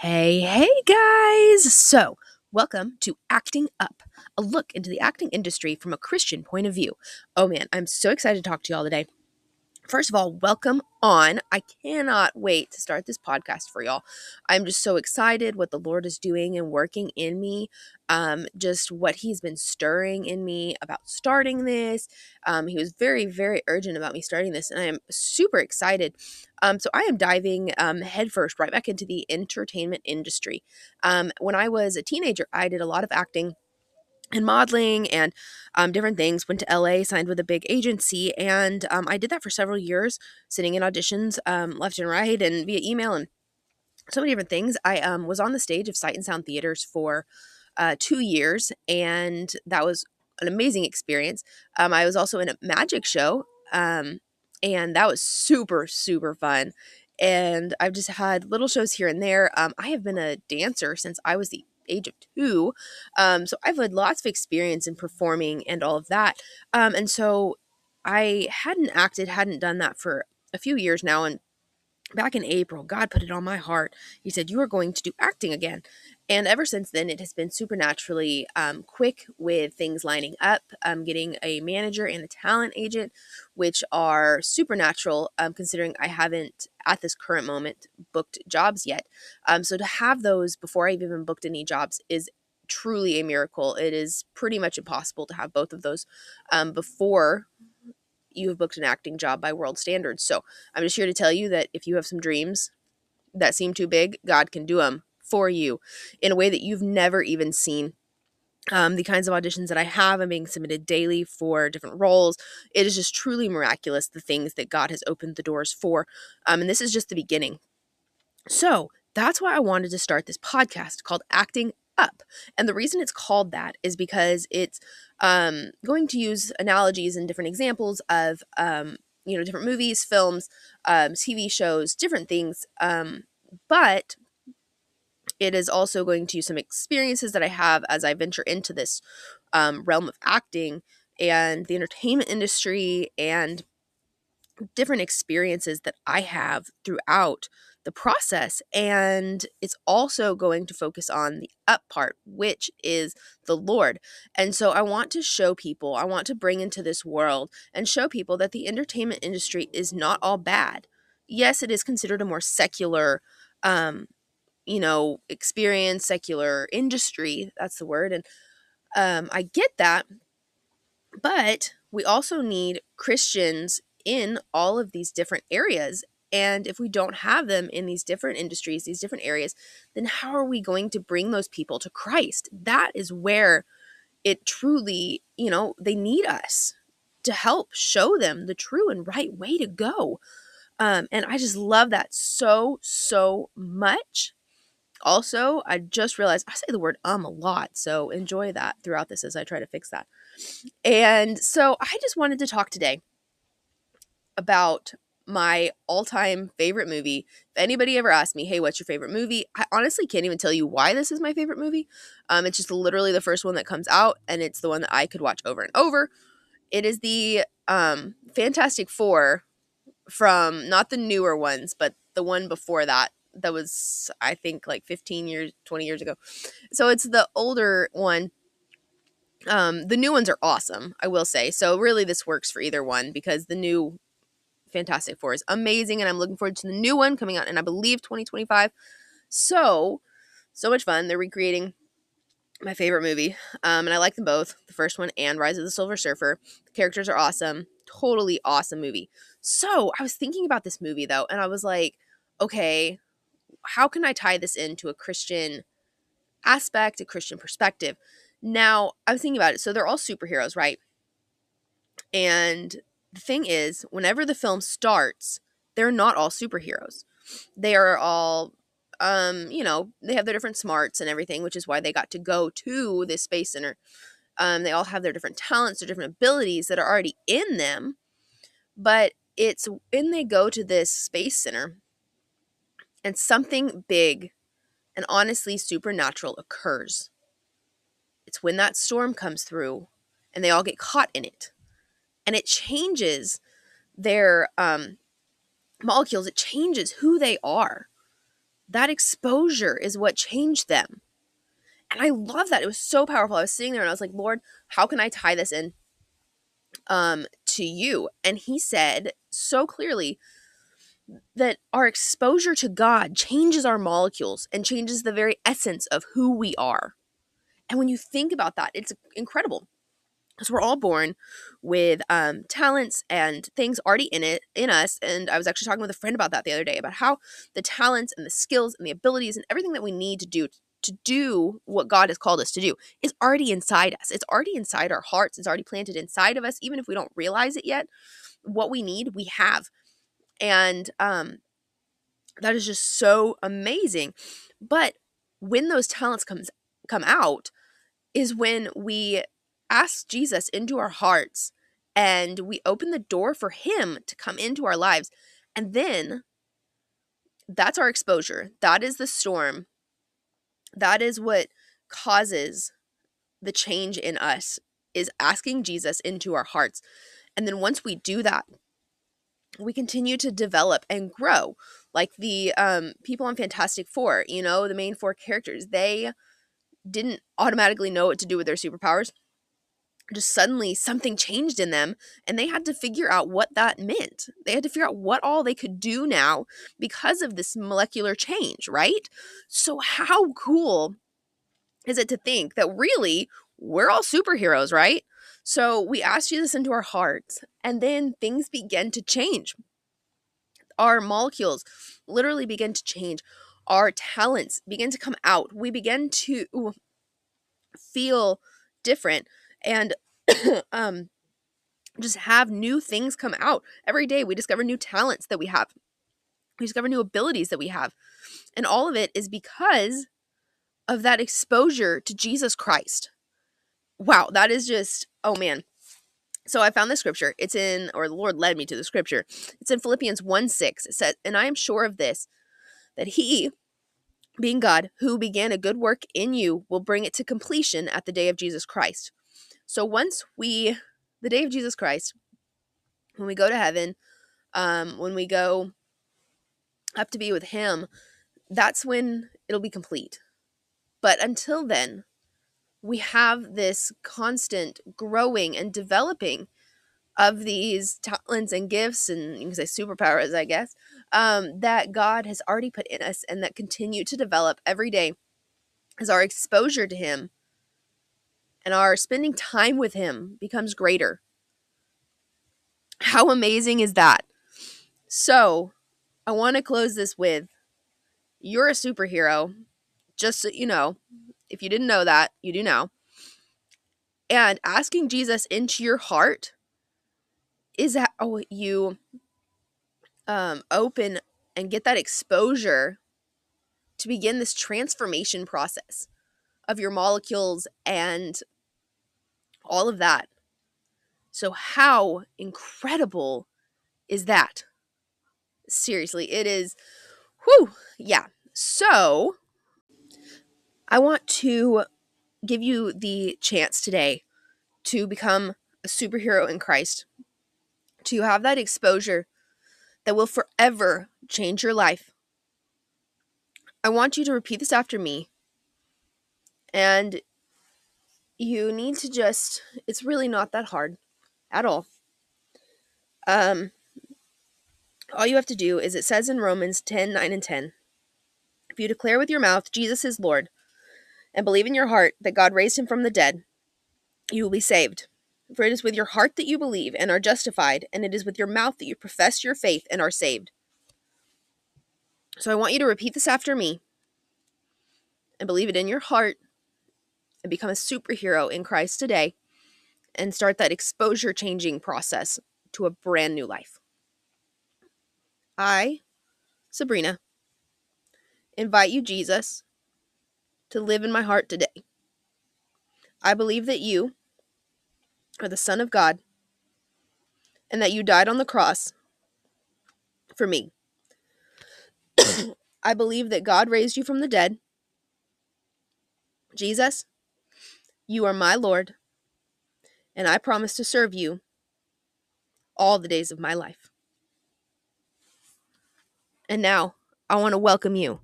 Hey, hey guys! So, welcome to Acting Up, a look into the acting industry from a Christian point of view. Oh man, I'm so excited to talk to y'all today. First of all, welcome on. I cannot wait to start this podcast for y'all. I'm just so excited what the Lord is doing and working in me. Um, just what He's been stirring in me about starting this. Um, he was very, very urgent about me starting this, and I am super excited. Um, so I am diving um, headfirst right back into the entertainment industry. Um, when I was a teenager, I did a lot of acting and modeling and um, different things. Went to LA, signed with a big agency, and um, I did that for several years, sitting in auditions um, left and right and via email and so many different things. I um, was on the stage of Sight and Sound Theaters for uh, two years, and that was an amazing experience. Um, I was also in a magic show, um, and that was super, super fun. And I've just had little shows here and there. Um, I have been a dancer since I was the age of two. Um, so I've had lots of experience in performing and all of that. Um, and so I hadn't acted, hadn't done that for a few years now. And back in April, God put it on my heart. He said, You are going to do acting again. And ever since then, it has been supernaturally um, quick with things lining up. Um, getting a manager and a talent agent, which are supernatural, um, considering I haven't at this current moment booked jobs yet. Um, so to have those before I've even booked any jobs is truly a miracle. It is pretty much impossible to have both of those um, before you have booked an acting job by world standards. So I'm just here to tell you that if you have some dreams that seem too big, God can do them for you in a way that you've never even seen. Um, the kinds of auditions that I have, I'm being submitted daily for different roles. It is just truly miraculous the things that God has opened the doors for. Um, and this is just the beginning. So that's why I wanted to start this podcast called Acting Up. And the reason it's called that is because it's um, going to use analogies and different examples of, um, you know, different movies, films, um, TV shows, different things. Um, but it is also going to use some experiences that I have as I venture into this um, realm of acting and the entertainment industry and different experiences that I have throughout the process. And it's also going to focus on the up part, which is the Lord. And so I want to show people, I want to bring into this world and show people that the entertainment industry is not all bad. Yes, it is considered a more secular um, you know, experience, secular industry. That's the word. And um, I get that. But we also need Christians in all of these different areas. And if we don't have them in these different industries, these different areas, then how are we going to bring those people to Christ? That is where it truly, you know, they need us to help show them the true and right way to go. Um, and I just love that so, so much. Also, I just realized I say the word um a lot, so enjoy that throughout this as I try to fix that. And so I just wanted to talk today about my all-time favorite movie. If anybody ever asked me, "Hey, what's your favorite movie?" I honestly can't even tell you why this is my favorite movie. Um it's just literally the first one that comes out and it's the one that I could watch over and over. It is the um Fantastic 4 from not the newer ones, but the one before that that was I think like 15 years, 20 years ago. So it's the older one. Um, the new ones are awesome, I will say. So really, this works for either one because the new Fantastic Four is amazing, and I'm looking forward to the new one coming out in I believe 2025. So so much fun. They're recreating my favorite movie, um, and I like them both, the first one and Rise of the Silver Surfer. The characters are awesome, totally awesome movie. So I was thinking about this movie though, and I was like, okay, how can I tie this into a Christian aspect, a Christian perspective? Now, I was thinking about it. So they're all superheroes, right? And the thing is, whenever the film starts, they're not all superheroes. They are all um, you know, they have their different smarts and everything, which is why they got to go to this space center. Um, they all have their different talents, their different abilities that are already in them. But it's when they go to this space center and something big and honestly supernatural occurs. It's when that storm comes through and they all get caught in it. And it changes their um, molecules, it changes who they are. that exposure is what changed them. And I love that. It was so powerful. I was sitting there and I was like, Lord, how can I tie this in um, to you? And he said so clearly that our exposure to God changes our molecules and changes the very essence of who we are. And when you think about that, it's incredible. Because we're all born with um, talents and things already in it in us. And I was actually talking with a friend about that the other day about how the talents and the skills and the abilities and everything that we need to do to do what God has called us to do is already inside us. It's already inside our hearts. It's already planted inside of us, even if we don't realize it yet. What we need, we have. And um, that is just so amazing. But when those talents comes come out is when we ask Jesus into our hearts and we open the door for him to come into our lives. And then that's our exposure. That is the storm that is what causes the change in us is asking Jesus into our hearts. And then once we do that, we continue to develop and grow. Like the um, people on Fantastic Four, you know, the main four characters, they didn't automatically know what to do with their superpowers. Just suddenly something changed in them and they had to figure out what that meant. They had to figure out what all they could do now because of this molecular change, right? So, how cool is it to think that really we're all superheroes, right? So, we ask Jesus into our hearts and then things begin to change. Our molecules literally begin to change. Our talents begin to come out. We begin to feel different and um just have new things come out every day. We discover new talents that we have. We discover new abilities that we have. And all of it is because of that exposure to jesus christ. Wow that is just oh man. So i found the scripture. It's in or the lord led me to the scripture. It's in philippians 1 6 it says and i am sure of this that he being god who began a good work in you will bring it to completion at the day of jesus christ so once we, the day of Jesus Christ, when we go to heaven, um, when we go up to be with Him, that's when it'll be complete. But until then, we have this constant growing and developing of these talents and gifts and you can say superpowers, I guess, um, that God has already put in us and that continue to develop every day as our exposure to Him and our spending time with Him becomes greater. How amazing is that? So, I want to close this with you're a superhero. Just so you know, if you didn't know that, you do now. And asking Jesus into your heart is how you um, open and get that exposure to begin this transformation process of your molecules and all of that. So, how incredible is that? Seriously, it is. Whew, yeah. So, I want to give you the chance today to become a superhero in Christ, to have that exposure that will forever change your life. I want you to repeat this after me. And you need to just it's really not that hard at all. Um all you have to do is it says in romans 10 9 and 10 if you declare with your mouth jesus is lord and believe in your heart that god raised him from the dead you will be saved. For it is with your heart that you believe and are justified and it is with your mouth that you profess your faith and are saved. So i want you to repeat this after me and believe it in your heart and become a superhero in Christ today and start that exposure changing process to a brand new life. I, Sabrina, invite you, Jesus, to live in my heart today. I believe that you are the Son of God and that you died on the cross for me. I believe that God raised you from the dead. Jesus, you are my Lord, and I promise to serve you all the days of my life. And now, I want to welcome you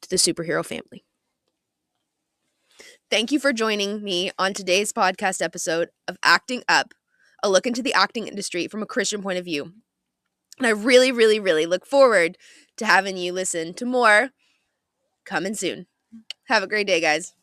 to the superhero family. Thank you for joining me on today's podcast episode of Acting Up, a look into the acting industry from a Christian point of view. And I really, really, really look forward to having you listen to more coming soon. Have a great day, guys.